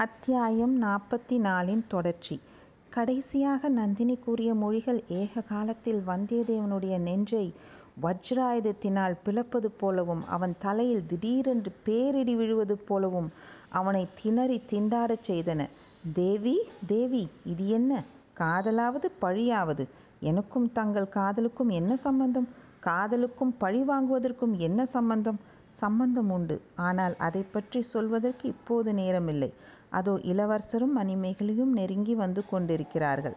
அத்தியாயம் நாற்பத்தி நாலின் தொடர்ச்சி. கடைசியாக நந்தினி கூறிய மொழிகள் ஏக காலத்தில் வந்தியத்தேவனுடைய நெஞ்சை வஜ்ராயுதத்தினால் பிளப்பது போலவும் அவன் தலையில் திடீரென்று பேரிடி விழுவது போலவும் அவனை திணறி திண்டாடச் செய்தன. தேவி தேவி இது என்ன? காதலாவது பழியாவது? எனக்கும் தங்கள் காதலுக்கும் என்ன சம்பந்தம்? காதலுக்கும் பழி வாங்குவதற்கும் என்ன சம்பந்தம்? சம்பந்தம் உண்டு. ஆனால் அதை பற்றி சொல்வதற்கு இப்போது நேரமில்லை. அதோ இளவரசரும் மணிமேகலையும் நெருங்கி வந்து கொண்டிருக்கிறார்கள்.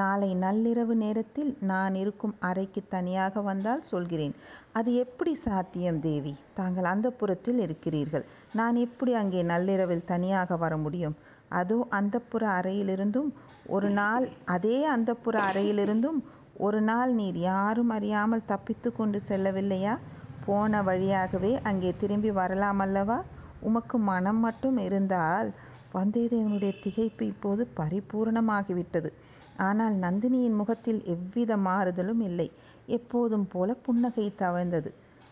நாளை நள்ளிரவு நேரத்தில் நான் இருக்கும் அறைக்கு தனியாக வந்தால் சொல்கிறேன். அது எப்படி சாத்தியம் தேவி? தாங்கள் அந்த புறத்தில் இருக்கிறீர்கள். நான் எப்படி அங்கே நள்ளிரவில் தனியாக வர முடியும்? அதோ அந்தப்புற அறையிலிருந்தும் ஒரு நாள் அதே அந்தப்புற அறையிலிருந்தும் ஒரு நாள் நீர் யாரும் அறியாமல் தப்பித்து கொண்டு செல்லவில்லையா? போன வழியாகவே அங்கே திரும்பி வரலாம் அல்லவா? உமக்கு மனம் மட்டும் இருந்தால் வந்தியத்தேவனுடைய திகைப்பு இப்போது பரிபூரணமாகிவிட்டது. ஆனால் நந்தினியின் முகத்தில் எவ்வித மாறுதலும் இல்லை. எப்போதும் போல புன்னகை தவழ்ந்தது.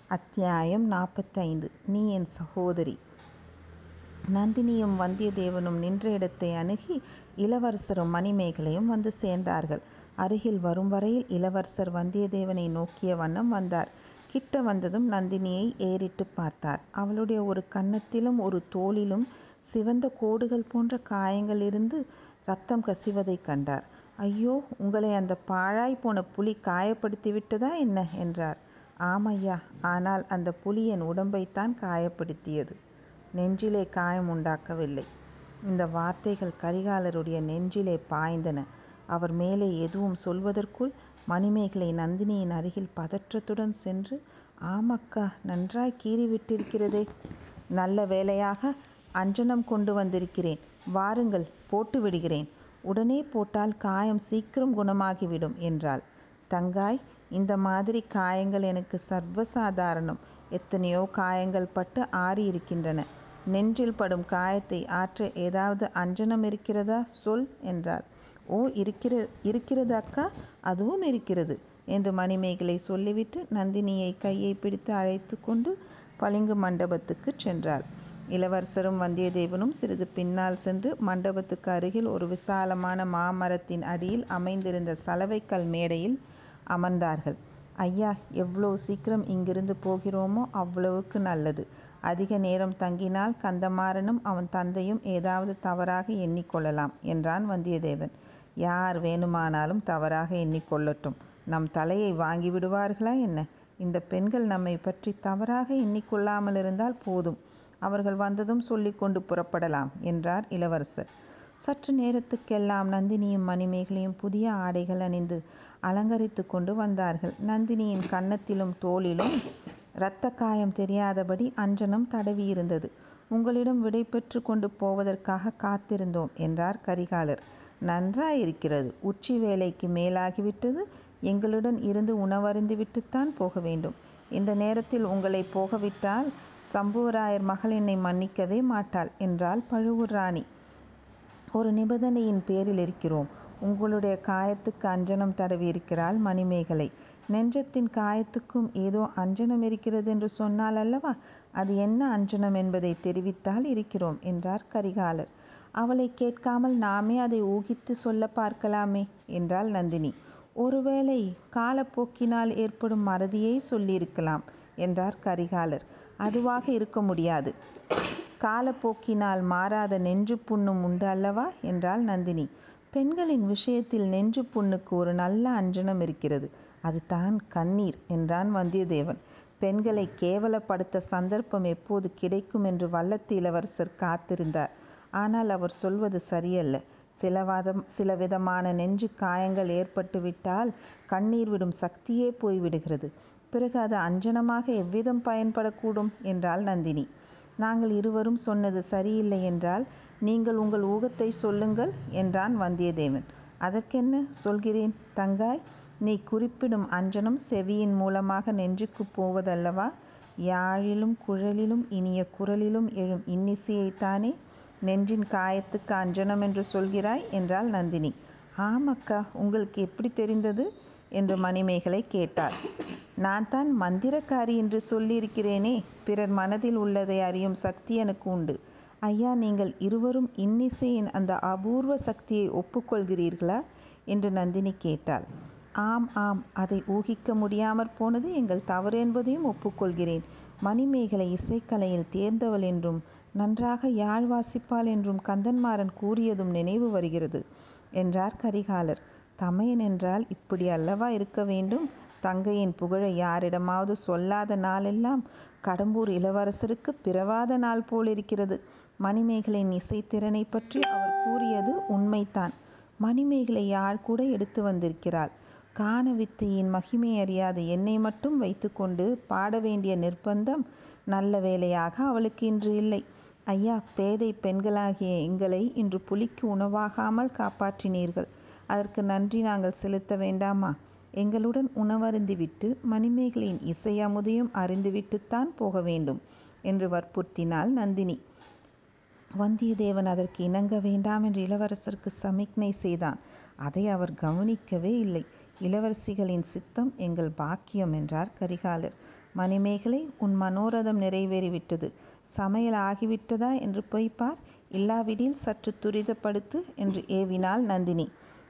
அத்தியாயம் நாற்பத்தைந்து. நீ என் சகோதரி. நந்தினியும் வந்தியத்தேவனும் நின்ற இடத்தை அணுகி இளவரசரும் மணிமேகலையும் வந்து சேர்ந்தார்கள். அருகில் வரும் வரையில் இளவரசர் வந்தியத்தேவனை நோக்கிய வண்ணம் வந்தார். கிட்ட வந்ததும் நந்தினியை ஏறிட்டு பார்த்தார். அவளுடைய ஒரு கன்னத்திலும் ஒரு தோளிலும் சிவந்த கோடுகள் போன்ற காயங்கள் இருந்து ரத்தம் கசிவதைக் கண்டார். ஐயோ உங்களை அந்த பாழாய் போன புலி காயப்படுத்தி விட்டதா என்ன? என்றார். ஆமையா ஆனால் அந்த புலி என் உடம்பைத்தான் காயப்படுத்தியது. நெஞ்சிலே காயம் உண்டாக்கவில்லை. இந்த வார்த்தைகள் கரிகாலருடைய நெஞ்சிலே பாய்ந்தன. அவர் மேலே எதுவும் சொல்வதற்குள் மணிமேகலை நந்தினியின் அருகில் பதற்றத்துடன் சென்று ஆமக்கா நன்றாய் கீறிவிட்டிருக்கிறதே. நல்ல வேலையாக அஞ்சனம் கொண்டு வந்திருக்கிறேன். வாருங்கள் போட்டு விடுகிறேன். உடனே போட்டால் காயம் சீக்கிரம் குணமாகிவிடும் என்றாள். தங்காய் இந்த மாதிரி காயங்கள் எனக்கு சர்வசாதாரணம். எத்தனையோ காயங்கள் பட்டு ஆறி இருக்கின்றன. நெஞ்சில் படும் காயத்தை ஆற்ற ஏதாவது அஞ்சனம் இருக்கிறதா? சொல் என்றார் ஓ இருக்கிற இருக்கிறது அக்கா அதுவும் இருக்கிறது என்று மணிமேகலை சொல்லிவிட்டு நந்தினியை கையை பிடித்து அழைத்து கொண்டு பளிங்கு மண்டபத்துக்கு சென்றாள். இளவரசரும் வந்தியத்தேவனும் சிறிது பின்னால் சென்று மண்டபத்துக்கு அருகில் ஒரு விசாலமான மாமரத்தின் அடியில் அமைந்திருந்த சலவைக்கல் மேடையில் அமர்ந்தார்கள். ஐயா எவ்வளோ சீக்கிரம் இங்கிருந்து போகிறோமோ அவ்வளவுக்கு நல்லது. அதிக நேரம் தங்கினால் கந்தமாறனும் அவன் தந்தையும் ஏதாவது தவறாக எண்ணிக்கொள்ளலாம் என்றான் வந்தியத்தேவன். யார் வேணுமானாலும் தவறாக எண்ணிக்கொள்ளட்டும். நம் தலையை வாங்கி விடுவார்களா என்ன? இந்த பெண்கள் நம்மை பற்றி தவறாக எண்ணிக்கொள்ளாமல் இருந்தால் போதும். அவர்கள் வந்ததும் சொல்லி கொண்டு புறப்படலாம் என்றார் இளவரசர். சற்று நேரத்துக்கெல்லாம் நந்தினியும் மணிமேகலையும் புதிய ஆடைகள் அணிந்து அலங்கரித்து கொண்டு வந்தார்கள். நந்தினியின் கன்னத்திலும் தோளிலும் இரத்த காயம் தெரியாதபடி அஞ்சனம் தடவியிருந்தது. உங்களிடம் விடை பெற்று கொண்டு போவதற்காக காத்திருந்தோம் என்றார் கரிகாலர். நன்றாயிருக்கிறது. உச்சி வேலைக்கு மேலாகிவிட்டது. எங்களுடன் இருந்து உணவருந்திவிட்டுத்தான் போக வேண்டும். இந்த நேரத்தில் உங்களை போகவிட்டால் சம்புவராயர் மகள் என்னை மன்னிக்கவே மாட்டாள் என்றாள் பழுவூர் ராணி. ஒரு நிபந்தனையின் பேரில் இருக்கிறோம். உங்களுடைய காயத்துக்கு அஞ்சனம் தடவி இருக்கிறாள் மணிமேகலை. நெஞ்சத்தின் காயத்துக்கும் ஏதோ அஞ்சனம் இருக்கிறது என்று சொன்னால் அல்லவா? அது என்ன அஞ்சனம் என்பதை தெரிவித்தால் இருக்கிறோம் என்றார் கரிகாலர். அவளை கேட்காமல் நாமே அதை ஊகித்து சொல்ல பார்க்கலாமே என்றாள் நந்தினி. ஒருவேளை காலப்போக்கினால் ஏற்படும் மறதியை சொல்லியிருக்கலாம் என்றார் கரிகாலர். அதுவாக இருக்க முடியாது. காலப்போக்கினால் மாறாத நெஞ்சு புண்ணும் உண்டு அல்லவா? என்றாள் நந்தினி. பெண்களின் விஷயத்தில் நெஞ்சு புண்ணுக்கு ஒரு நல்ல அஞ்சனம் இருக்கிறது. அது தான் கண்ணீர் என்றான் வந்தியத்தேவன். பெண்களை கேவலப்படுத்த சந்தர்ப்பம் எப்போது கிடைக்கும் என்று வல்லத்து இளவரசர் காத்திருந்தார். ஆனால் அவர் சொல்வது சரியல்ல. சில வாதம் சில விதமான நெஞ்சு காயங்கள் ஏற்பட்டு விட்டால் கண்ணீர் விடும் சக்தியே போய்விடுகிறது. பிறகு அது அஞ்சனமாக எவ்விதம் பயன்படக்கூடும்? என்றாள் நந்தினி. நாங்கள் இருவரும் சொன்னது சரியில்லை என்றால் நீங்கள் உங்கள் ஊகத்தை சொல்லுங்கள் என்றான் வந்தியத்தேவன். அதற்கென்ன சொல்கிறேன் தங்காய்? நீ குறிப்பிடும் அஞ்சனம் செவியின் மூலமாக நெஞ்சுக்கு போவதல்லவா? யாழிலும் குழலிலும் இனிய குரலிலும் எழும் இன்னிசையைத்தானே நெஞ்சின் காயத்துக்கு அஞ்சனம் என்று சொல்கிறாய்? என்றாள் நந்தினி. ஆமக்கா உங்களுக்கு எப்படி தெரிந்தது? என்று மணிமேகலை கேட்டார் நான் தான் மந்திரக்காரி என்று சொல்லியிருக்கிறேனே பிறர் மனதில் உள்ளதை அறியும் சக்தி எனக்கு உண்டு. ஐயா நீங்கள் இருவரும் இன்னிசையின் அந்த அபூர்வ சக்தியை ஒப்புக்கொள்கிறீர்களா? என்று நந்தினி கேட்டாள். ஆம் ஆம் அதை ஊகிக்க முடியாமற் போனது எங்கள் தவறு என்பதையும் ஒப்புக்கொள்கிறேன். மணிமேகலை இசைக்கலையில் தேர்ந்தவள் என்றும் நன்றாக யாழ் வாசிப்பாள் என்றும் கந்தன்மாறன் கூறியதும் நினைவு வருகிறது என்றார் கரிகாலர். தமையன் என்றால் இப்படி அல்லவா இருக்க வேண்டும்? தங்கையின் புகழை யாரிடமாவது சொல்லாத நாளெல்லாம் கடம்பூர் இளவரசருக்கு பிறவாத நாள் போலிருக்கிறது. மணிமேகலையின் இசைத்திறனை பற்றி அவர் கூறியது உண்மைதான். மணிமேகலை யாழ் கூட எடுத்து வந்திருக்கிறாள்? காண வித்தையின் மகிமை அறியாத என்னை மட்டும் வைத்துக்கொண்டு பாட வேண்டிய நிர்பந்தம் நல்ல வேலையாக அவளுக்கு இன்று இல்லை. ஐயா பேதை பெண்களாகிய எங்களை இன்று புலிக்கு உணவாகாமல் காப்பாற்றினீர்கள். அதற்கு நன்றி நாங்கள் செலுத்த வேண்டாமா? எங்களுடன் உணவருந்திவிட்டு மணிமேகலையின் இசையமுதையும் அறிந்துவிட்டுத்தான் போக வேண்டும் என்று வற்புறுத்தினாள் நந்தினி. வந்தியத்தேவன் அதற்கு இணங்க வேண்டாம் என்று இளவரசருக்கு சமிக்ஞை செய்தான். அதை அவர் கவனிக்கவே இல்லை. இளவரசிகளின் சித்தம் எங்கள் பாக்கியம் என்றார் கரிகாலர். மணிமேகலை உன் மனோரதம் நிறைவேறிவிட்டது. சமையல் ஆகிவிட்டதா என்று பொய்ப்பார்? இல்லாவிடில் சற்று துரிதப்படுத்து என்று ஏவினாள் நந்தினி.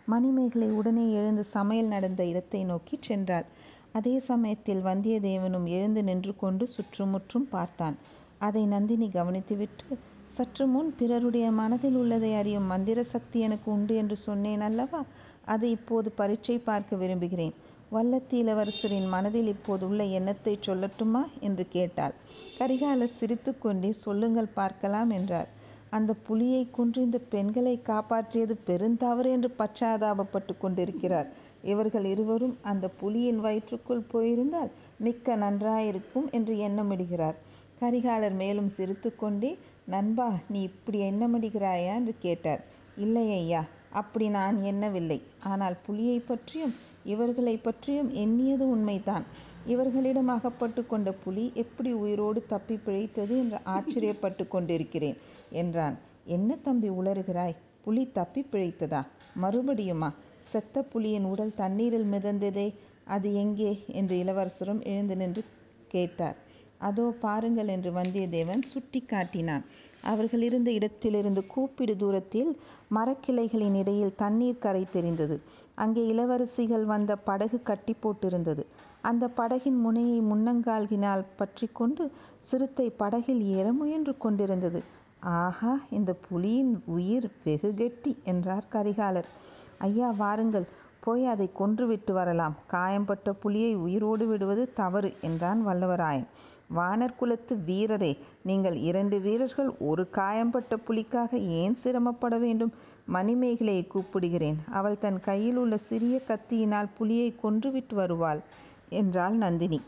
மணிமேகலை உடனே எழுந்து சமையல் நடந்த இடத்தை நோக்கி சென்றாள். அதே சமயத்தில் வந்தியத்தேவனும் எழுந்து நின்று கொண்டு சுற்றுமுற்றும் பார்த்தான். அதை நந்தினி கவனித்துவிட்டு சற்று முன் பிறருடைய மனதில் உள்ளதை அறியும் மந்திர சக்தி எனக்கு உண்டு என்று சொன்னேன் அல்லவா? அது இப்போது பரீட்சை பார்க்க விரும்புகிறேன். வல்லத்தி இளவரசரின் மனதில் இப்போது உள்ள எண்ணத்தை சொல்லட்டுமா? என்று கேட்டாள். கரிகாலர் சிரித்து கொண்டே சொல்லுங்கள் பார்க்கலாம் என்றார். அந்த புலியை கொன்று இந்த பெண்களை காப்பாற்றியது பெருந்தவறு என்று பச்சாதாபப்பட்டு கொண்டிருக்கிறார். இவர்கள் இருவரும் அந்த புலியின் வயிற்றுக்குள் போயிருந்தால் மிக்க நன்றாயிருக்கும் என்று எண்ணமிடுகிறார். கரிகாலர் மேலும் சிரித்து கொண்டே நண்பா நீ இப்படி எண்ணமிடுகிறாயா? என்று கேட்டார். இல்லை ஐயா அப்படி நான் எண்ணவில்லை. ஆனால் புலியை பற்றியும் இவர்களை பற்றியும் எண்ணியது உண்மைதான். இவர்களிடம் அகப்பட்டு கொண்ட புலி எப்படி உயிரோடு தப்பி பிழைத்தது என்று ஆச்சரியப்பட்டு கொண்டிருக்கிறேன் என்றான். என்ன தம்பி உளறுகிறாய்? புலி தப்பி பிழைத்ததா? மறுபடியுமா? செத்த புலியின் உடல் தண்ணீரில் மிதந்ததே அது எங்கே? என்று இளவரசரும் எழுந்து நின்று கேட்டார். அதோ பாருங்கள் என்று வந்தியத்தேவன் சுட்டி காட்டினான். அவர்கள் இருந்த இடத்திலிருந்து கூப்பிடு தூரத்தில் மரக்கிளைகளின் இடையில் தண்ணீர் கரை தெரிந்தது அங்கே இளவரசிகள் வந்த படகு கட்டி போட்டிருந்தது. அந்த படகின் முனையை முன்னங்கால்கினால் பற்றி கொண்டு சிறுத்தை படகில் ஏற முயன்று கொண்டிருந்தது. ஆஹா இந்த புலியின் உயிர் வெகு கெட்டி என்றார் கரிகாலர். ஐயா வாருங்கள். போய் அதை கொன்றுவிட்டு வரலாம். காயம்பட்ட புலியை உயிரோடு விடுவது தவறு என்றான் வல்லவராயன். வானர் குலத்து வீரரே நீங்கள் இரண்டு வீரர்கள் ஒரு காயம்பட்ட புலிக்காக ஏன் சிரமப்பட வேண்டும்? மணிமேகலையை கூப்பிடுகிறேன். அவள் தன் கையில் உள்ள சிறிய கத்தியினால் புலியை கொன்றுவிட்டு வருவாள். என்றாள் நந்தினி.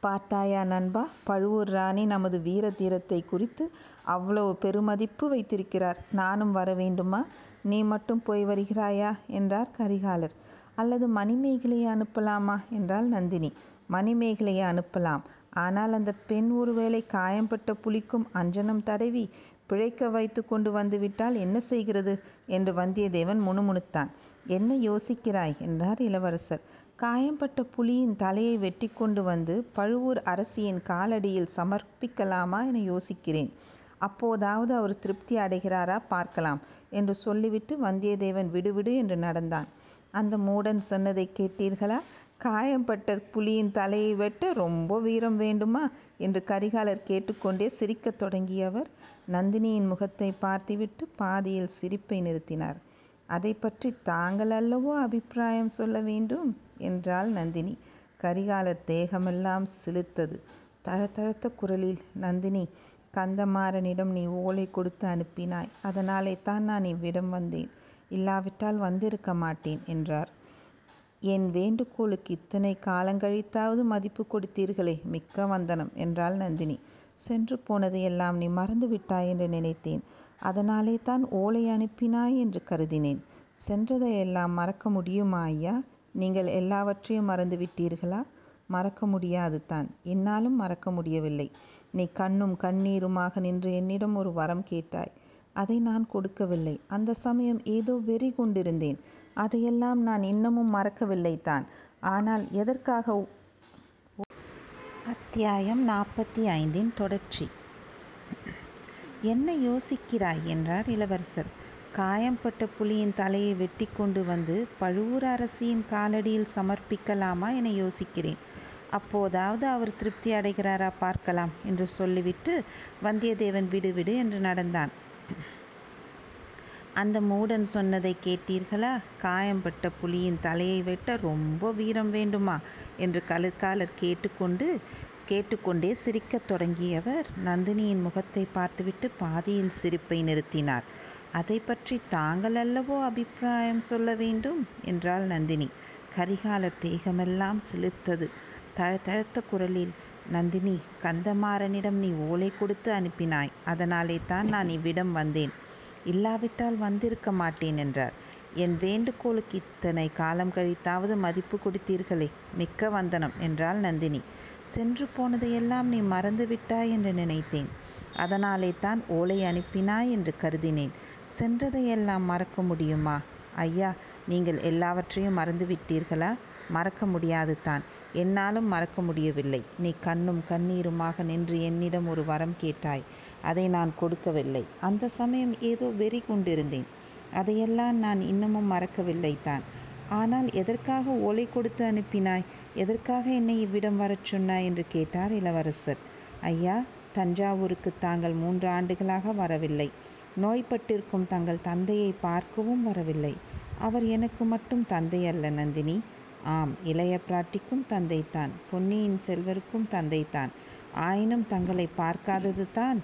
பார்த்தாயா நண்பா பழுவூர் ராணி நமது வீர தீரத்தை குறித்து அவ்வளவு பெருமதிப்பு வைத்திருக்கிறார். நானும் வர வேண்டுமா? நீ மட்டும் போய் வருகிறாயா? என்றார் கரிகாலர். அல்லது மணிமேகலையை அனுப்பலாமா? என்றாள் நந்தினி. மணிமேகலையை அனுப்பலாம். ஆனால் அந்த பெண் ஒருவேளை காயம்பட்ட புலிக்கும் அஞ்சனம் தடவி பிழைக்க வைத்து கொண்டு வந்துவிட்டால் என்ன செய்கிறது? என்று வந்தியத்தேவன் முணுமுணுத்தான். என்ன யோசிக்கிறாய்? என்றார் இளவரசர். காயம்பட்ட புலியின் தலையை வெட்டி கொண்டு வந்து பழுவூர் அரசியின் காலடியில் சமர்ப்பிக்கலாமா என யோசிக்கிறேன். அப்போதாவது அவர் திருப்தி அடைகிறாரா பார்க்கலாம் என்று சொல்லிவிட்டு வந்தியத்தேவன் விடுவிடு என்று நடந்தான். அந்த மூடன் சொன்னதை கேட்டீர்களா? காயம்பட்ட புலியின் தலையை வெட்ட ரொம்ப வீரம் வேண்டுமா? என்று கரிகாலர் கேட்டுக்கொண்டே சிரிக்கத் தொடங்கியவர் நந்தினியின் முகத்தை பார்த்துவிட்டு பாதியில் சிரிப்பை நிறுத்தினார். அதை பற்றி தாங்கள் அல்லவோ அபிப்பிராயம் சொல்ல வேண்டும்? என்றாள் நந்தினி. கரிகால தேகமெல்லாம் சிலுத்தது. தழத்தழுத்த குரலில் நந்தினி கந்தமாறனிடம் நீ ஓலை கொடுத்து அனுப்பினாய். அதனாலே தான் நான் இவ்விடம் வந்தேன். இல்லாவிட்டால் வந்திருக்க மாட்டேன் என்றார். என் வேண்டுகோளுக்கு இத்தனை காலங்கழித்தாவது மதிப்பு கொடுத்தீர்களே மிக்க வந்தனம் என்றாள் நந்தினி. சென்று போனதையெல்லாம் நீ மறந்து விட்டாய் என்று நினைத்தேன். அதனாலே தான் ஓலை அனுப்பினாய் என்று கருதினேன். சென்றதையெல்லாம் மறக்க முடியுமா ஐயா? நீங்கள் எல்லாவற்றையும் மறந்து விட்டீர்களா மறக்க முடியாது தான். என்னாலும் மறக்க முடியவில்லை. நீ கண்ணும் கண்ணீருமாக நின்று என்னிடம் ஒரு வரம் கேட்டாய். அதை நான் கொடுக்கவில்லை. அந்த சமயம் ஏதோ வெறி கொண்டிருந்தேன். அதையெல்லாம் நான் இன்னமும் மறக்கவில்லை தான். ஆனால் எதற்காக அத்தியாயம் நாற்பத்தி ஐந்தின் தொடர்ச்சி. என்ன யோசிக்கிறாய்? என்றார் இளவரசர். காயம்பட்ட புலியின் தலையை வெட்டி கொண்டு வந்து பழுவூர் அரசியின் காலடியில் சமர்ப்பிக்கலாமா என யோசிக்கிறேன். அப்போதாவது அவர் திருப்தி அடைகிறாரா பார்க்கலாம் என்று சொல்லிவிட்டு வந்தியத்தேவன் விடு விடு என்று நடந்தான். அந்த மூடன் சொன்னதை கேட்டீர்களா? காயம்பட்ட புலியின் தலையை வெட்ட ரொம்ப வீரம் வேண்டுமா? என்று கழுக்காலர் கேட்டுக்கொண்டு கேட்டுக்கொண்டே சிரிக்கத் தொடங்கியவர் நந்தினியின் முகத்தை பார்த்துவிட்டு பாதியில் சிரிப்பை நிறுத்தினார். அதை பற்றி தாங்கள் அல்லவோ அபிப்பிராயம் சொல்ல வேண்டும்? என்றாள் நந்தினி. கரிகாலர் தேகமெல்லாம் சிலிர்த்தது. தழதழத்த குரலில் நந்தினி கந்தமாறனிடம் நீ ஓலை கொடுத்து அனுப்பினாய். அதனாலே தான் நான் இவ்விடம் வந்தேன். இல்லாவிட்டால் வந்திருக்க மாட்டேன் என்றார். என் வேண்டுகோளுக்கு இத்தனை காலம் கழித்தாவது மதிப்பு கொடுத்தீர்களே. மிக்க வந்தனம் என்றாள் நந்தினி. சென்று போனதையெல்லாம் நீ மறந்து விட்டாய் என்று நினைத்தேன். அதனாலே தான் ஓலை அனுப்பினாய் என்று கருதினேன். சென்றதையெல்லாம் மறக்க முடியுமா? ஐயா நீங்கள் எல்லாவற்றையும் மறந்து விட்டீர்களா மறக்க முடியாது தான். என்னாலும் மறக்க முடியவில்லை. நீ கண்ணும் கண்ணீருமாக நின்று என்னிடம் ஒரு வரம் கேட்டாய். அதை நான் கொடுக்கவில்லை. அந்த சமயம் ஏதோ வெறி கொண்டிருந்தேன். அதையெல்லாம் நான் இன்னமும் மறக்கவில்லை தான். ஆனால் எதற்காக ஓலை கொடுத்து அனுப்பினாய்? எதற்காக என்னை இவ்விடம் வரச் சொன்னாய்? என்று கேட்டார் இளவரசர். ஐயா தஞ்சாவூருக்கு தாங்கள் மூன்று ஆண்டுகளாக வரவில்லை. நோய்பட்டிருக்கும் தங்கள் தந்தையை பார்க்கவும் வரவில்லை. அவர் எனக்கு மட்டும் தந்தை அல்ல நந்தினி. ஆம் இளைய பிராட்டிக்கும் தந்தைத்தான் பொன்னியின் செல்வருக்கும் தந்தைத்தான் ஆயினும் தங்களை பார்க்காதது தான்.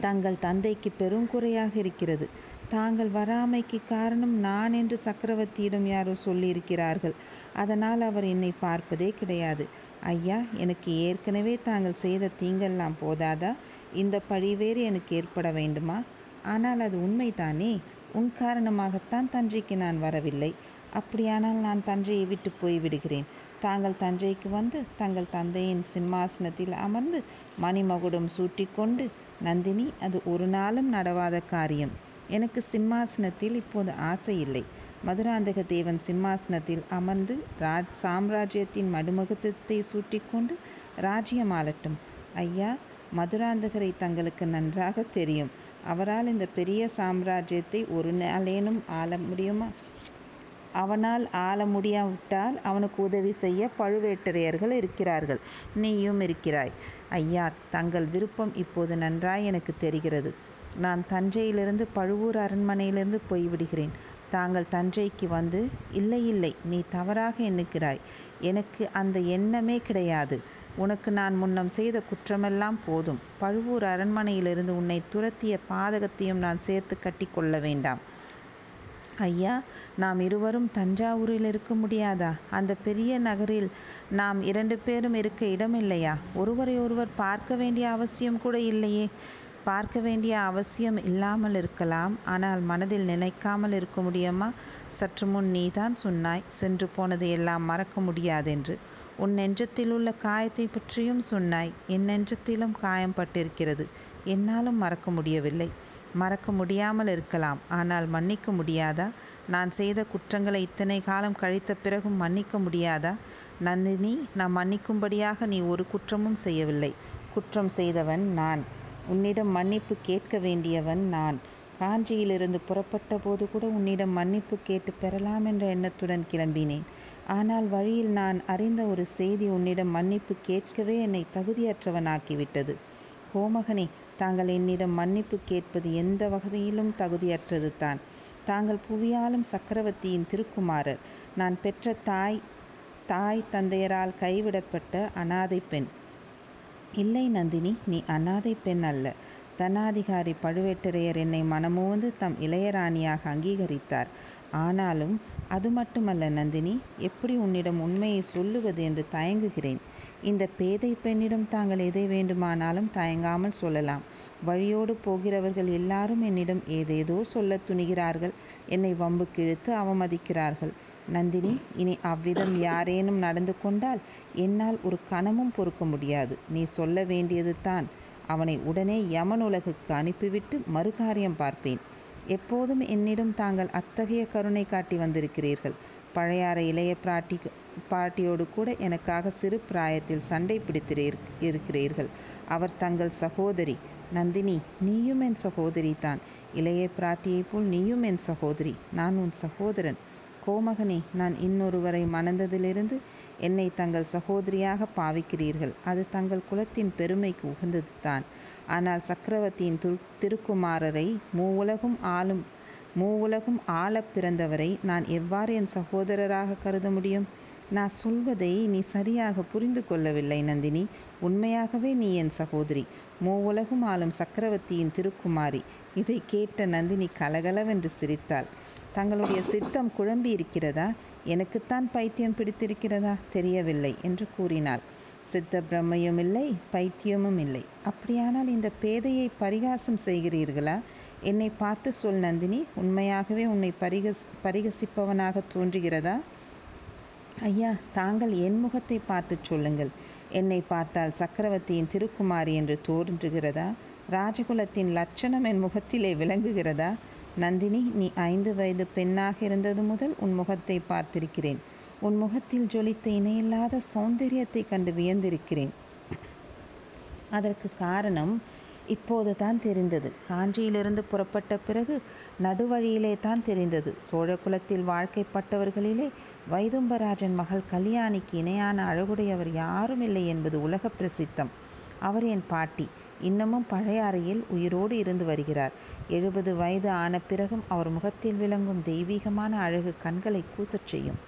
தங்கள் தந்தைக்கு பெருங்குறையாக இருக்கிறது. தாங்கள் வராமைக்கு காரணம் நான் என்று சக்கரவர்த்தியிடம் யாரோ சொல்லியிருக்கிறார்கள். அதனால் அவர் என்னை பார்ப்பதே கிடையாது. ஐயா எனக்கு ஏற்கனவே தாங்கள் செய்த தீங்கெல்லாம் போதாதா? இந்த பழி வேறு எனக்கு ஏற்பட வேண்டுமா? ஆனால் அது உண்மைதானே? உன் காரணமாகத்தான் தஞ்சைக்கு நான் வரவில்லை. அப்படியானால் நான் தஞ்சையை விட்டு போய்விடுகிறேன் தாங்கள் தஞ்சைக்கு வந்து தங்கள் தந்தையின் சிம்மாசனத்தில் அமர்ந்து மணிமகுடம் சூட்டிக்கொண்டு நந்தினி அது ஒரு நாளும் நடவாத காரியம். எனக்கு சிம்மாசனத்தில் இப்போது ஆசை இல்லை. மதுராந்தக தேவன் சிம்மாசனத்தில் அமர்ந்து ராஜ் சாம்ராஜ்யத்தின் மடுமகுத்தத்தை சூட்டிக்கொண்டு ராஜ்யம் ஆளட்டும். ஐயா மதுராந்தகரை தங்களுக்கு நன்றாக தெரியும். அவரால் இந்த பெரிய சாம்ராஜ்யத்தை ஒரு நாளேனும் ஆள முடியுமா? அவனால் ஆள முடியாவிட்டால் அவனுக்கு உதவி செய்ய பழுவேட்டரையர்கள் இருக்கிறார்கள். நீயும் இருக்கிறாய். ஐயா தங்கள் விருப்பம் இப்போது நன்றாய் எனக்கு தெரிகிறது. நான் தஞ்சையிலிருந்து பழுவூர் அரண்மனையிலிருந்து போய்விடுகிறேன் தாங்கள் தஞ்சைக்கு வந்து இல்லை இல்லை நீ தவறாக எண்ணுகிறாய். எனக்கு அந்த எண்ணமே கிடையாது. உனக்கு நான் முன்னம் செய்த குற்றமெல்லாம் போதும். பழுவூர் அரண்மனையிலிருந்து உன்னை துரத்திய பாதகத்தையும் நான் சேர்த்து கட்டி கொள்ள வேண்டாம். ஐயா நாம் இருவரும் தஞ்சாவூரில் இருக்க முடியாதா? அந்த பெரிய நகரில் நாம் இரண்டு பேரும் இருக்க இடமில்லையா? ஒருவரை ஒருவர் பார்க்க வேண்டிய அவசியம் கூட இல்லையே. பார்க்க வேண்டிய அவசியம் இல்லாமல் இருக்கலாம். ஆனால் மனதில் நினைக்காமல் இருக்க முடியுமா? சற்று முன் நீதான் சொன்னாய் சென்று போனதை எல்லாம் மறக்க முடியாதென்று. உன் நெஞ்சத்தில் உள்ள காயத்தை பற்றியும் சொன்னாய் என் நெஞ்சத்திலும் காயம் பட்டிருக்கிறது. என்னாலும் மறக்க முடியவில்லை. மறக்க முடியாமல் இருக்கலாம். ஆனால் மன்னிக்க முடியாதா? நான் செய்த குற்றங்களை இத்தனை காலம் கழித்த பிறகும் மன்னிக்க முடியாதா? நந்தினி நான் மன்னிக்கும்படியாக நீ ஒரு குற்றமும் செய்யவில்லை. குற்றம் செய்தவன் நான். உன்னிடம் மன்னிப்பு கேட்க வேண்டியவன் நான். காஞ்சியிலிருந்து புறப்பட்ட போது கூட உன்னிடம் மன்னிப்பு கேட்டு பெறலாம் என்ற எண்ணத்துடன் கிளம்பினேன். ஆனால் வழியில் நான் அறிந்த ஒரு செய்தி உன்னிடம் மன்னிப்பு கேட்கவே என்னை தகுதியற்றவனாக்கிவிட்டது. கோமகனே தாங்கள் என்னிடம் மன்னிப்பு கேட்பது எந்த வகையிலும் தகுதியற்றது தான். தாங்கள் புவியாலும் சக்கரவர்த்தியின் திருக்குமாரர். நான் பெற்ற தாய் தாய் தந்தையரால் கைவிடப்பட்ட அனாதை பெண். இல்லை நந்தினி நீ அனாதை பெண் அல்ல. தனாதிகாரி பழுவேட்டரையர் என்னை மனமோந்து தம் இளையராணியாக அங்கீகரித்தார். ஆனாலும் அது மட்டுமல்ல நந்தினி எப்படி உன்னிடம் உண்மையை சொல்லுவது என்று தயங்குகிறேன். இந்த பேதை பெண்ணிடம் தாங்கள் எதை வேண்டுமானாலும் தயங்காமல் சொல்லலாம். வழியோடு போகிறவர்கள் எல்லாரும் என்னிடம் ஏதேதோ சொல்ல துணிகிறார்கள். என்னை வம்பு கிழித்து அவமதிக்கிறார்கள். நந்தினி இனி அவ்விதம் யாரேனும் நடந்து கொண்டால் என்னால் ஒரு கணமும் பொறுக்க முடியாது. நீ சொல்ல வேண்டியது தான். அவனை உடனே யமன் உலகுக்கு அனுப்பிவிட்டு மறுகாரியம் பார்ப்பேன். எப்போதும் என்னிடம் தாங்கள் அத்தகைய கருணை காட்டி வந்திருக்கிறீர்கள். பழையாற இளைய பிராட்டி பாட்டியோடு கூட எனக்காக சிறு பிராயத்தில் சண்டை பிடித்திரு இருக்கிறீர்கள். அவர் தங்கள் சகோதரி. நந்தினி நீயும் என் சகோதரி தான். இளைய பிராட்டியைப் போல் நீயும் என் சகோதரி நான் உன் சகோதரன். கோமகனே நான் இன்னொருவரை மணந்ததிலிருந்து என்னை தங்கள் சகோதரியாக பாவிக்கிறீர்கள். அது தங்கள் குலத்தின் பெருமைக்கு உகந்தது தான். ஆனால் சக்கரவர்த்தியின் திரு திருக்குமாரரை மூவுலகும் ஆளும் மூவுலகும் ஆளப் பிறந்தவரை நான் எவ்வாறு என் சகோதரராக கருத முடியும்? நான் சொல்வதை நீ சரியாக புரிந்து கொள்ளவில்லை நந்தினி. உண்மையாகவே நீ என் சகோதரி. மூவுலகும் ஆளும் சக்கரவர்த்தியின் திருக்குமாரி. இதை கேட்ட நந்தினி கலகலவென்று சிரித்தாள். தங்களுடைய சித்தம் குழம்பி இருக்கிறதா எனக்குத்தான் பைத்தியம் பிடித்திருக்கிறதா? தெரியவில்லை என்று கூறினாள். சித்த பிரம்மையும் இல்லை பைத்தியமும் இல்லை. அப்படியானால் இந்த பேதையை பரிகாசம் செய்கிறீர்களா? என்னை பார்த்து சொல் நந்தினி. உண்மையாகவே உன்னை பரிகஸ் பரிகசிப்பவனாக தோன்றுகிறதா? ஐயா தாங்கள் என் முகத்தை பார்த்து சொல்லுங்கள். என்னை பார்த்தால் சக்கரவர்த்தியின் திருக்குமாரி என்று தோன்றுகிறதா? ராஜகுலத்தின் லட்சணம் என் முகத்திலே விளங்குகிறதா? நந்தினி நீ ஐந்து வயது பெண்ணாக இருந்தது முதல் உன் முகத்தை பார்த்திருக்கிறேன். உன் முகத்தில் ஜொலித்த இணையில்லாத சௌந்தரியத்தை கண்டு வியந்திருக்கிறேன். அதற்கு காரணம் இப்போது தான் தெரிந்தது. காஞ்சியிலிருந்து புறப்பட்ட பிறகு நடுவழியிலே தான் தெரிந்தது. சோழகுலத்தில் வாழ்க்கைப்பட்டவர்களிலே வைதும்பராஜன் மகள் கல்யாணிக்கு இணையான அழகுடையவர் யாரும் இல்லை என்பது உலக பிரசித்தம். அவர் என் பாட்டி. இன்னமும் பழைய அறையில் உயிரோடு இருந்து வருகிறார். எழுபது வயது ஆன பிறகும் அவர் முகத்தில் விளங்கும் தெய்வீகமான அழகு கண்களை கூசச் செய்யும்.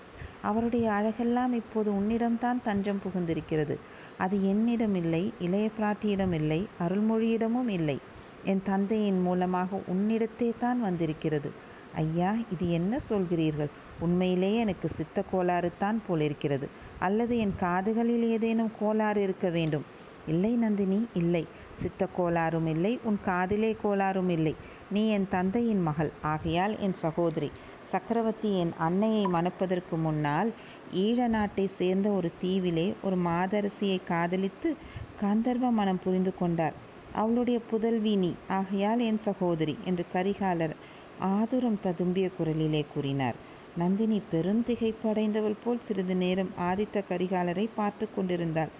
அவருடைய அழகெல்லாம் இப்போது உன்னிடம்தான் தஞ்சம் புகுந்திருக்கிறது. அது என்னிடம் இல்லை இளைய பிராட்டியிடம் இல்லை அருள்மொழியிடமும் இல்லை. என் தந்தையின் மூலமாக உன்னிடத்தே தான் வந்திருக்கிறது. ஐயா இது என்ன சொல்கிறீர்கள்? உண்மையிலேயே எனக்கு சித்த கோளாறு தான் போலிருக்கிறது. அல்லது என் காதுகளில் ஏதேனும் கோளாறு இருக்க வேண்டும்? இல்லை நந்தினி இல்லை. சித்த கோளாறும் இல்லை உன் காதிலே கோளாறும் இல்லை. நீ என் தந்தையின் மகள். ஆகையால் என் சகோதரி சக்கரவர்த்தி என் அன்னையை மணப்பதற்கு முன்னால் ஈழ நாட்டை சேர்ந்த ஒரு தீவிலே ஒரு மாதரசியை காதலித்து கந்தர்வ மனம் புரிந்து கொண்டார். அவளுடைய புதல்வி நீ ஆகையால் என் சகோதரி என்று கரிகாலர் ஆதுரம் ததும்பிய குரலிலே கூறினார். நந்தினி பெருந்திகைப்படைந்தவள் போல் சிறிது நேரம் ஆதித்த கரிகாலரை பார்த்து கொண்டிருந்தாள்.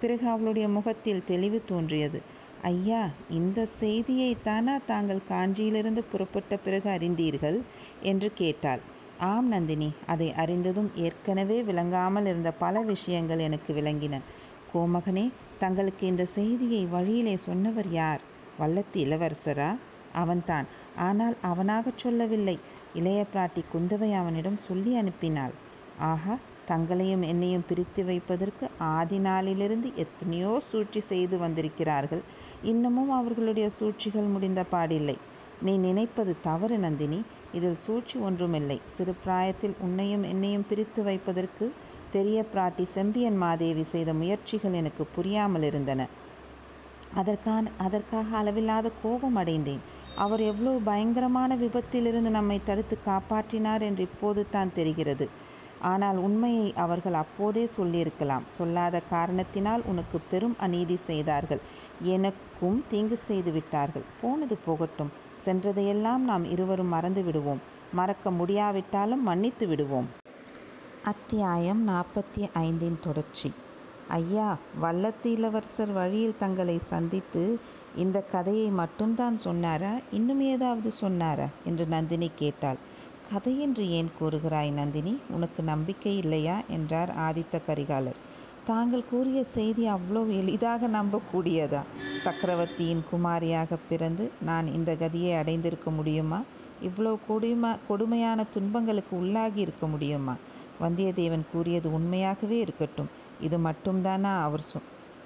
பிறகு அவளுடைய முகத்தில் தெளிவு தோன்றியது. ஐயா இந்த செய்தியை தானா தாங்கள் காஞ்சியிலிருந்து புறப்பட்ட பிறகு அறிந்தீர்கள்? என்று கேட்டாள். ஆம் நந்தினி அதை அறிந்ததும் ஏற்கனவே விளங்காமல் இருந்த பல விஷயங்கள் எனக்கு விளங்கின. கோமகனே தங்களுக்கு இந்த செய்தியை வழியிலே சொன்னவர் யார்? வல்லத்து இளவரசரா? அவன்தான் ஆனால் அவனாகச் சொல்லவில்லை. இளைய பிராட்டி குந்தவை அவனிடம் சொல்லி அனுப்பினாள். ஆஹா தங்களையும் என்னையும் பிரித்து வைப்பதற்கு ஆதி நாளிலிருந்து எத்தனையோ சூழ்ச்சி செய்து வந்திருக்கிறார்கள். இன்னமும் அவர்களுடைய சூழ்ச்சிகள் முடிந்த பாடில்லை. நீ நினைப்பது தவறு நந்தினி. இதில் சூழ்ச்சி ஒன்றுமில்லை. சிறு பிராயத்தில் உன்னையும் என்னையும் பிரித்து வைப்பதற்கு பெரிய பிராட்டி செம்பியன் மாதேவி செய்த முயற்சிகள் எனக்கு புரியாமல் இருந்தன. அதற்கான அதற்காக அளவில்லாத கோபம் அடைந்தேன். அவர் எவ்வளவு பயங்கரமான விபத்திலிருந்து நம்மை தடுத்து காப்பாற்றினார் என்று இப்போது தான் தெரிகிறது. ஆனால் உண்மையை அவர்கள் அப்போதே சொல்லியிருக்கலாம். சொல்லாத காரணத்தினால் உனக்கு பெரும் அநீதி செய்தார்கள். எனக்கும் தீங்கு செய்து விட்டார்கள். போனது போகட்டும். சென்றதையெல்லாம் நாம் இருவரும் மறந்து விடுவோம். மறக்க முடியாவிட்டாலும் மன்னித்து விடுவோம். அத்தியாயம் நாற்பத்தி ஐந்தின் தொடர்ச்சி. ஐயா வல்லத்து இளவரசர் வழியில் தங்களை சந்தித்து இந்த கதையை மட்டும்தான் சொன்னாரா? இன்னும் ஏதாவது சொன்னாரா? என்று நந்தினி கேட்டாள். கதையென்று ஏன் கூறுகிறாய் நந்தினி? உனக்கு நம்பிக்கை இல்லையா? என்றார் ஆதித்த கரிகாலர். தாங்கள் கூறிய செய்தி அவ்வளோ எளிதாக நம்பக்கூடியதா? சக்கரவர்த்தியின் குமாரியாக பிறந்து நான் இந்த கதியை அடைந்திருக்க முடியுமா? இவ்வளோ கொடுமா கொடுமையான துன்பங்களுக்கு உள்ளாகி இருக்க முடியுமா? வந்தியத்தேவன் கூறியது உண்மையாகவே இருக்கட்டும். இது மட்டும்தானா அவர் சொ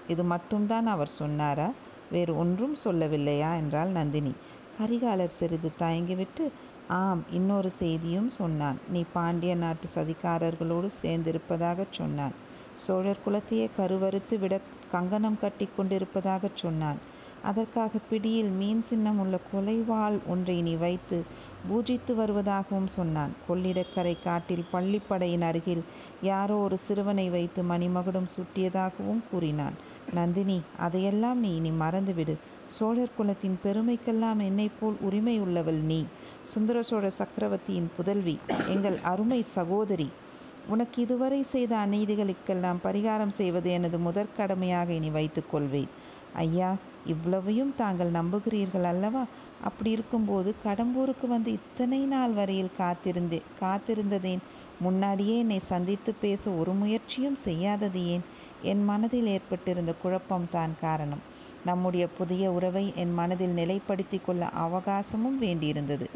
இது மட்டும்தான் அவர் சொன்னாரா? வேறு ஒன்றும் சொல்லவில்லையா? என்றாள் நந்தினி. கரிகாலர் சிறிது தயங்கிவிட்டு ஆம் இன்னொரு செய்தியும் சொன்னான். நீ பாண்டிய நாட்டு சதிகாரர்களோடு சேர்ந்திருப்பதாகச் சொன்னான். சோழர் குலத்தையே கருவறுத்து விட கங்கணம் கட்டி கொண்டிருப்பதாகச் சொன்னான். அதற்காக பிடியில் மீன் சின்னம் உள்ள கொலைவாள் ஒன்றை நீ வைத்து பூஜித்து வருவதாகவும் சொன்னான். கொள்ளிடக்கரை காட்டில் பள்ளிப்படையின் அருகில் யாரோ ஒரு சிறுவனை வைத்து மணிமகுடம் சுட்டியதாகவும் கூறினான். நந்தினி அதையெல்லாம் நீ இனி மறந்துவிடு. சோழர் குலத்தின் பெருமைக்கெல்லாம் என்னை போல் உரிமை உள்ளவள் நீ. சுந்தர சோழ சக்கரவர்த்தியின் புதல்வி எங்கள் அருமை சகோதரி உனக்கு இதுவரை செய்த அநீதிகளுக்கெல்லாம் பரிகாரம் செய்வது எனது முதற்கடமையாக இனி வைத்துக் கொள்வேன். ஐயா இவ்வளவையும் தாங்கள் நம்புகிறீர்கள் அல்லவா? அப்படி இருக்கும்போது கடம்பூருக்கு வந்து இத்தனை நாள் வரையில் காத்திருந்தே காத்திருந்ததேன்? முன்னாடியே என்னை சந்தித்து பேச ஒரு முயற்சியும் செய்யாதது ஏன்? என் மனதில் ஏற்பட்டிருந்த குழப்பம்தான் காரணம். நம்முடைய புதிய உறவை என் மனதில் நிலைப்படுத்தி கொள்ள அவகாசமும் வேண்டியிருந்தது.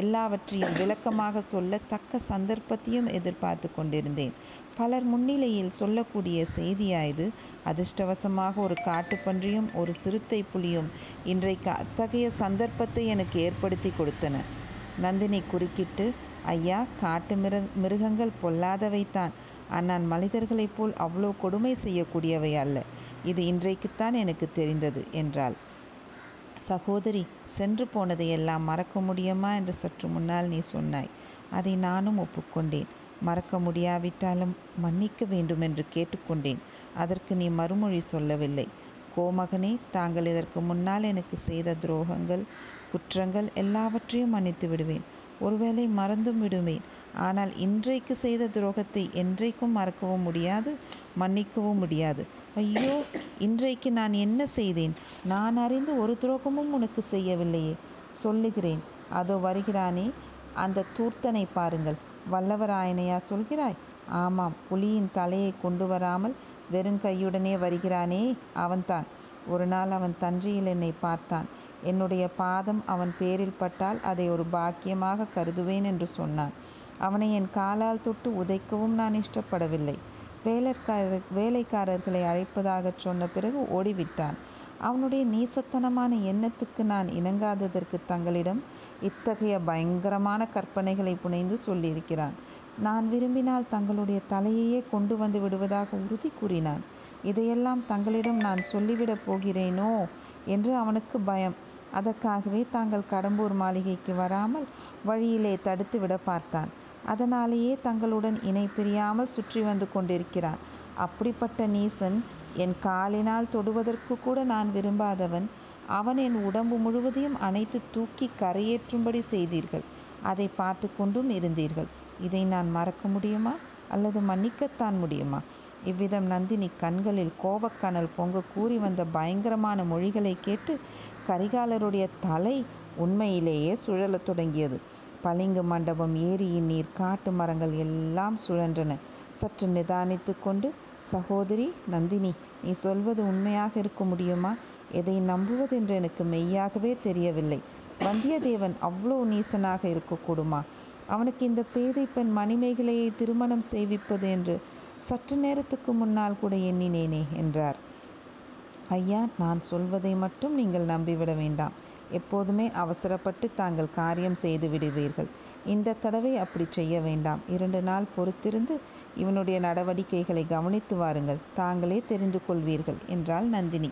எல்லாவற்றையும் விளக்கமாக சொல்ல தக்க சந்தர்ப்பத்தையும் எதிர்பார்த்து கொண்டிருந்தேன். பலர் முன்னிலையில் சொல்லக்கூடிய செய்தியாயது அதிர்ஷ்டவசமாக ஒரு காட்டுப்பன்றியும் ஒரு சிறுத்தை புலியும் இன்றைக்கு அத்தகைய சந்தர்ப்பத்தை எனக்கு ஏற்படுத்தி கொடுத்தன. நந்தினி குறுக்கிட்டு ஐயா காட்டு மிரு மிருகங்கள் பொல்லாதவைத்தான் ஆனால் மனிதர்களைப் போல் அவ்வளோ கொடுமை செய்யக்கூடியவை அல்ல. இது இன்றைக்குத்தான் எனக்கு தெரிந்தது என்றாள். சகோதரி சென்று போனதை எல்லாம் மறக்க முடியுமா? என்று சற்று முன்னால் நீ சொன்னாய். அதை நானும் ஒப்புக்கொண்டேன். மறக்க முடியாவிட்டாலும் மன்னிக்க வேண்டும் என்று கேட்டுக்கொண்டேன். அதற்கு நீ மறுமொழி சொல்லவில்லை. கோமகனே தாங்கள் இதற்கு முன்னால் எனக்கு செய்த துரோகங்கள் குற்றங்கள் எல்லாவற்றையும் மன்னித்து விடுவேன். ஒருவேளை மறந்தும் விடுவேன். ஆனால் இன்றைக்கு செய்த துரோகத்தை என்றைக்கும் மறக்கவும் முடியாது. மன்னிக்கவும் முடியாது. ஐயோ இன்றைக்கு நான் என்ன செய்தேன்? நான் அறிந்து ஒரு துரோகமும் உனக்கு செய்யவில்லையே. சொல்லுகிறேன். அதோ வருகிறானே. அந்த தூர்த்தனை பாருங்கள். வல்லவராயனையா சொல்கிறாய்? ஆமாம். புலியின் தலையை கொண்டு வராமல் வெறும் கையுடனே வருகிறானே. அவன்தான் ஒரு நாள் அவன் தன்றியில் என்னை பார்த்தான். என்னுடைய பாதம் அவன் பேரில் பட்டால் அதை ஒரு பாக்கியமாக கருதுவேன் என்று சொன்னான். அவனை என் காலால் தொட்டு உதைக்கவும் நான் இஷ்டப்படவில்லை. வேலைக்காரர் வேலைக்காரர்களை அழைப்பதாகச் சொன்ன பிறகு ஓடிவிட்டான். அவனுடைய நீசத்தனமான எண்ணத்துக்கு நான் இணங்காததற்கு தங்களிடம் இத்தகைய பயங்கரமான கற்பனைகளை புனைந்து சொல்லியிருக்கிறான். நான் விரும்பினால் தங்களுடைய தலையையே கொண்டு வந்து விடுவதாக உறுதி கூறினான். இதையெல்லாம் தங்களிடம் நான் சொல்லிவிடப் போகிறேனோ என்று அவனுக்கு பயம். அதற்காகவே தாங்கள் கடம்பூர் மாளிகைக்கு வராமல் வழியிலே தடுத்துவிட பார்த்தான். அதனாலேயே தங்களுடன் இணை பிரியாமல் சுற்றி வந்து கொண்டிருக்கிறான் அப்படிப்பட்ட நீசன் என் காலினால் தொடுவதற்கு கூட நான் விரும்பாதவன். அவன் என் உடம்பு முழுவதையும் அனைத்து தூக்கி கரையேற்றும்படி செய்தீர்கள். அதை பார்த்து கொண்டும் இருந்தீர்கள். இதை நான் மறக்க முடியுமா? அல்லது மன்னிக்கத்தான் முடியுமா? இவ்விதம் நந்தினி கண்களில் கோபக்கனல் பொங்க கூறி வந்த பயங்கரமான மொழிகளை கேட்டு கரிகாலருடைய தலை உண்மையிலேயே சுழலத் தொடங்கியது. பளிங்கு மண்டபம் ஏரியின் நீர் காட்டு மரங்கள் எல்லாம் சுழன்றன. சற்று நிதானித்து கொண்டு சகோதரி நந்தினி நீ சொல்வது உண்மையாக இருக்க முடியுமா? எதை நம்புவதென்று எனக்கு மெய்யாகவே தெரியவில்லை. வந்தியத்தேவன் அவ்வளோ நீசனாக இருக்கக்கூடுமா? அவனுக்கு இந்த பேதை பெண் மணிமேகலையை திருமணம் செய்விப்பது என்று சற்று நேரத்துக்கு முன்னால் கூட எண்ணினேனே என்றார். ஐயா நான் சொல்வதை மட்டும் நீங்கள் நம்பிவிட வேண்டாம். எப்போதுமே அவசரப்பட்டு தாங்கள் காரியம் செய்து விடுவீர்கள். இந்த தடவை அப்படி செய்ய வேண்டாம். இரண்டு நாள் பொறுத்திருந்து இவனுடைய நடவடிக்கைகளை கவனித்து வாருங்கள். தாங்களே தெரிந்து கொள்வீர்கள் என்றாள் நந்தினி.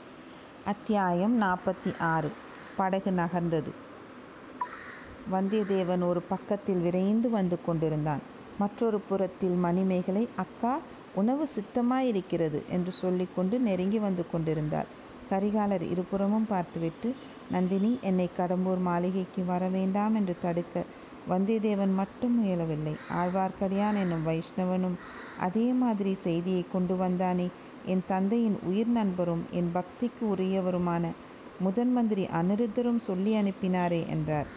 அத்தியாயம் நாற்பத்தி ஆறு. படகு நகர்ந்தது. வந்தியத்தேவன் ஒரு பக்கத்தில் விரைந்து வந்து கொண்டிருந்தான். மற்றொரு புறத்தில் மணிமேகலை அக்கா உணவு சித்தமாயிருக்கிறது என்று சொல்லிக்கொண்டு நெருங்கி வந்து கொண்டிருந்தாள் கரிகாலர் இருபுறமும் பார்த்துவிட்டு நந்தினி என்னை கடம்பூர் மாளிகைக்கு வர வேண்டாம் என்று தடுக்க வந்தியத்தேவன் மட்டும் முயலவில்லை. ஆழ்வார்க்கடியான் என்னும் வைஷ்ணவனும் அதே மாதிரி செய்தியை கொண்டு வந்தானே. என் தந்தையின் உயிர் நண்பரும் என் பக்திக்கு உரியவருமான முதன் மந்திரி அனிருத்தரும் சொல்லி அனுப்பினாரே என்றார்.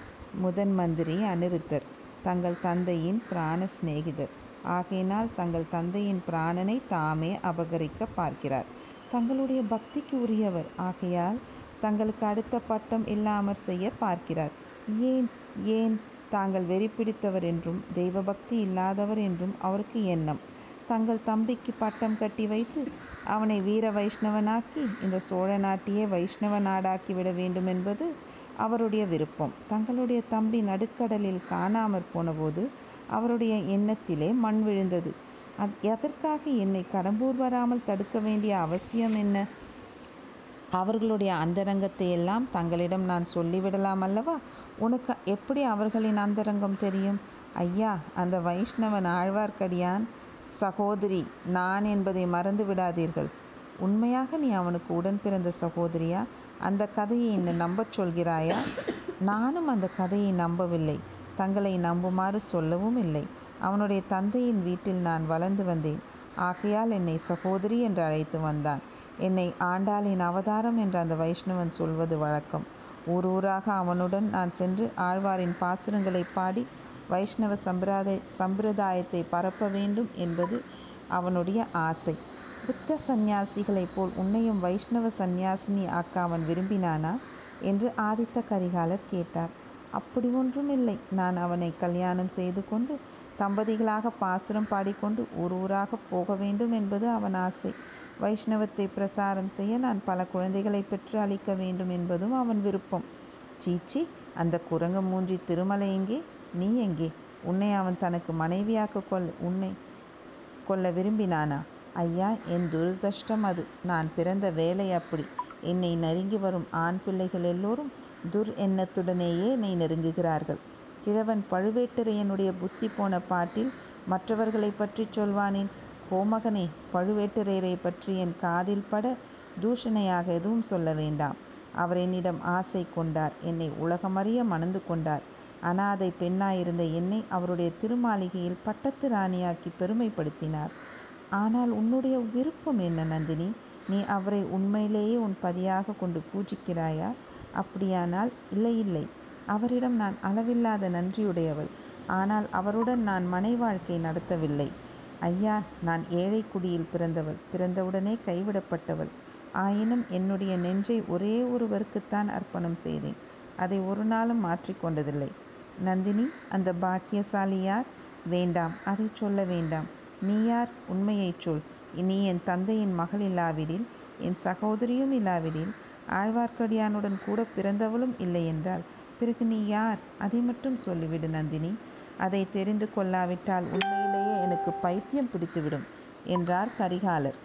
முதன் மந்திரி அனிருத்தர் தங்கள் தந்தையின் பிராண சிநேகிதர். ஆகையினால் தங்கள் தந்தையின் பிராணனை தாமே அபகரிக்க பார்க்கிறார். தங்களுடைய பக்திக்கு உரியவர். ஆகையால் தங்களுக்கு அடுத்த பட்டம் இல்லாமற் செய்ய பார்க்கிறார். ஏன் ஏன் தாங்கள் வெறி பிடித்தவர் என்றும் தெய்வ பக்தி இல்லாதவர் என்றும் அவருக்கு எண்ணம். தங்கள் தம்பிக்கு பட்டம் கட்டி வைத்து அவனை வீர வைஷ்ணவனாக்கி இந்த சோழ நாட்டையே வைஷ்ணவ நாடாக்கி விட வேண்டும் என்பது அவருடைய விருப்பம். தங்களுடைய தம்பி நடுக்கடலில் காணாமற் போனபோது அவருடைய எண்ணத்திலே மண் விழுந்தது. அத் எதற்காக என்னை கடம்பூர் வராமல் தடுக்க வேண்டிய அவசியம் என்ன? அவர்களுடைய அந்தரங்கத்தை எல்லாம் தங்களிடம் நான் சொல்லிவிடலாம் அல்லவா? உனக்கு எப்படி அவர்களின் அந்தரங்கம் தெரியும்? ஐயா அந்த வைஷ்ணவன் ஆழ்வார்க்கடியான் சகோதரி நான் என்பதை மறந்து விடாதீர்கள். உண்மையாக நீ அவனுக்கு உடன் பிறந்த சகோதரியா? அந்த கதையை இன்னும் நம்பச் சொல்கிறாயா? நானும் அந்த கதையை நம்பவில்லை. தங்களை நம்புமாறு சொல்லவும் இல்லை. அவனுடைய தந்தையின் வீட்டில் நான் வளர்ந்து வந்தேன். ஆகையால் என்னை சகோதரி என்று அழைத்து வந்தான். என்னை ஆண்டாளின் அவதாரம் என்று அந்த வைஷ்ணவன் சொல்வது வழக்கம். ஊர் ஊராக அவனுடன் நான் சென்று ஆழ்வாரின் பாசுரங்களை பாடி வைஷ்ணவ சம்பிரதாய சம்பிரதாயத்தை பரப்ப வேண்டும் என்பது அவனுடைய ஆசை. புத்த சந்நியாசிகளைப் போல் உன்னையும் வைஷ்ணவ சந்நியாசினி ஆக்க அவன் விரும்பினானா? என்று ஆதித்த கரிகாலர் கேட்டார். அப்படி ஒன்றும் இல்லை. நான் அவனை கல்யாணம் செய்து கொண்டு தம்பதிகளாக பாசுரம் பாடிக்கொண்டு ஊர் ஊராக போக வேண்டும் என்பது அவன் ஆசை. வைஷ்ணவத்தை பிரசாரம் செய்ய நான் பல குழந்தைகளை பெற்று அளிக்க வேண்டும் என்பதும் அவன் விருப்பம். சீச்சி அந்த குரங்கு மூன்றி திருமலை எங்கே? நீ எங்கே? உன்னை அவன் தனக்கு மனைவியாக்க கொள் உன்னை கொள்ள விரும்பினானா? ஐயா என் துரதிருஷ்டம் அது. நான் பிறந்த வேலை அப்படி. என்னை நெருங்கி வரும் ஆண் பிள்ளைகள் எல்லோரும் துர் எண்ணத்துடனேயே என்னை நெருங்குகிறார்கள். கிழவன் பழுவேட்டரையனுடைய புத்தி போன பாட்டில் மற்றவர்களை பற்றி சொல்வானேன். கோமகனே பழுவேட்டரையரை பற்றி என் காதில் பட தூஷணையாக எதுவும் சொல்ல வேண்டாம். அவர் என்னிடம் ஆசை கொண்டார் என்னை உலகமறிய மணந்து கொண்டார். அனாதை பெண்ணாயிருந்த என்னை அவருடைய திருமாளிகையில் பட்டத்து ராணியாக்கி பெருமைப்படுத்தினார். ஆனால் உன்னுடைய விருப்பம் என்ன நந்தினி? நீ அவரை உண்மையிலேயே உன் பதியாக கொண்டு பூஜிக்கிறாயா? அப்படியானால் இல்லை இல்லை. அவரிடம் நான் அளவில்லாத நன்றியுடையவள். ஆனால் அவருடன் நான் மனை வாழ்க்கை நடத்தவில்லை. ஐயா நான் ஏழை குடியில் பிறந்தவள். பிறந்தவுடனே கைவிடப்பட்டவள். ஆயினும் என்னுடைய நெஞ்சை ஒரே ஒருவருக்குத்தான் அர்ப்பணம் செய்தேன். அதை ஒரு நாளும் மாற்றிக்கொண்டதில்லை நந்தினி அந்த பாக்கியசாலி யார்? வேண்டாம் அதை சொல்ல வேண்டாம். நீ யார்? உண்மையைச் சொல். நீ என் தந்தையின் மகள் இல்லாவிடில் என் சகோதரியும் இல்லாவிடில் ஆழ்வார்க்கடியானுடன் கூட பிறந்தவளும் இல்லை என்றால் பிறகு நீ யார்? அதை மட்டும் சொல்லிவிடு நந்தினி. அதை தெரிந்து கொள்ளாவிட்டால் உண்மையிலேயே எனக்கு பைத்தியம் பிடித்துவிடும் என்றார் கரிகாலர்.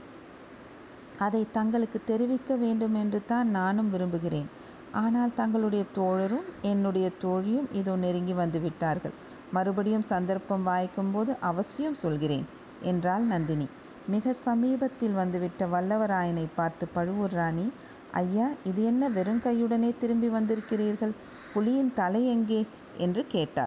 அதை தங்களுக்கு தெரிவிக்க வேண்டும் என்று தான் நானும் விரும்புகிறேன். ஆனால் தங்களுடைய தோழரும் என்னுடைய தோழியும் இதோ நெருங்கி வந்து விட்டார்கள். மறுபடியும் சந்தர்ப்பம் வாய்க்கும் போது அவசியம் சொல்கிறேன் என்றாள் நந்தினி. மிக சமீபத்தில் வந்துவிட்ட வல்லவராயனை பார்த்து பழுவூர் ராணி ஐயா இது என்ன வெறும் கையுடனே திரும்பி வந்திருக்கிறீர்கள்? புலியின் தலை எங்கே? என்று கேட்டார்.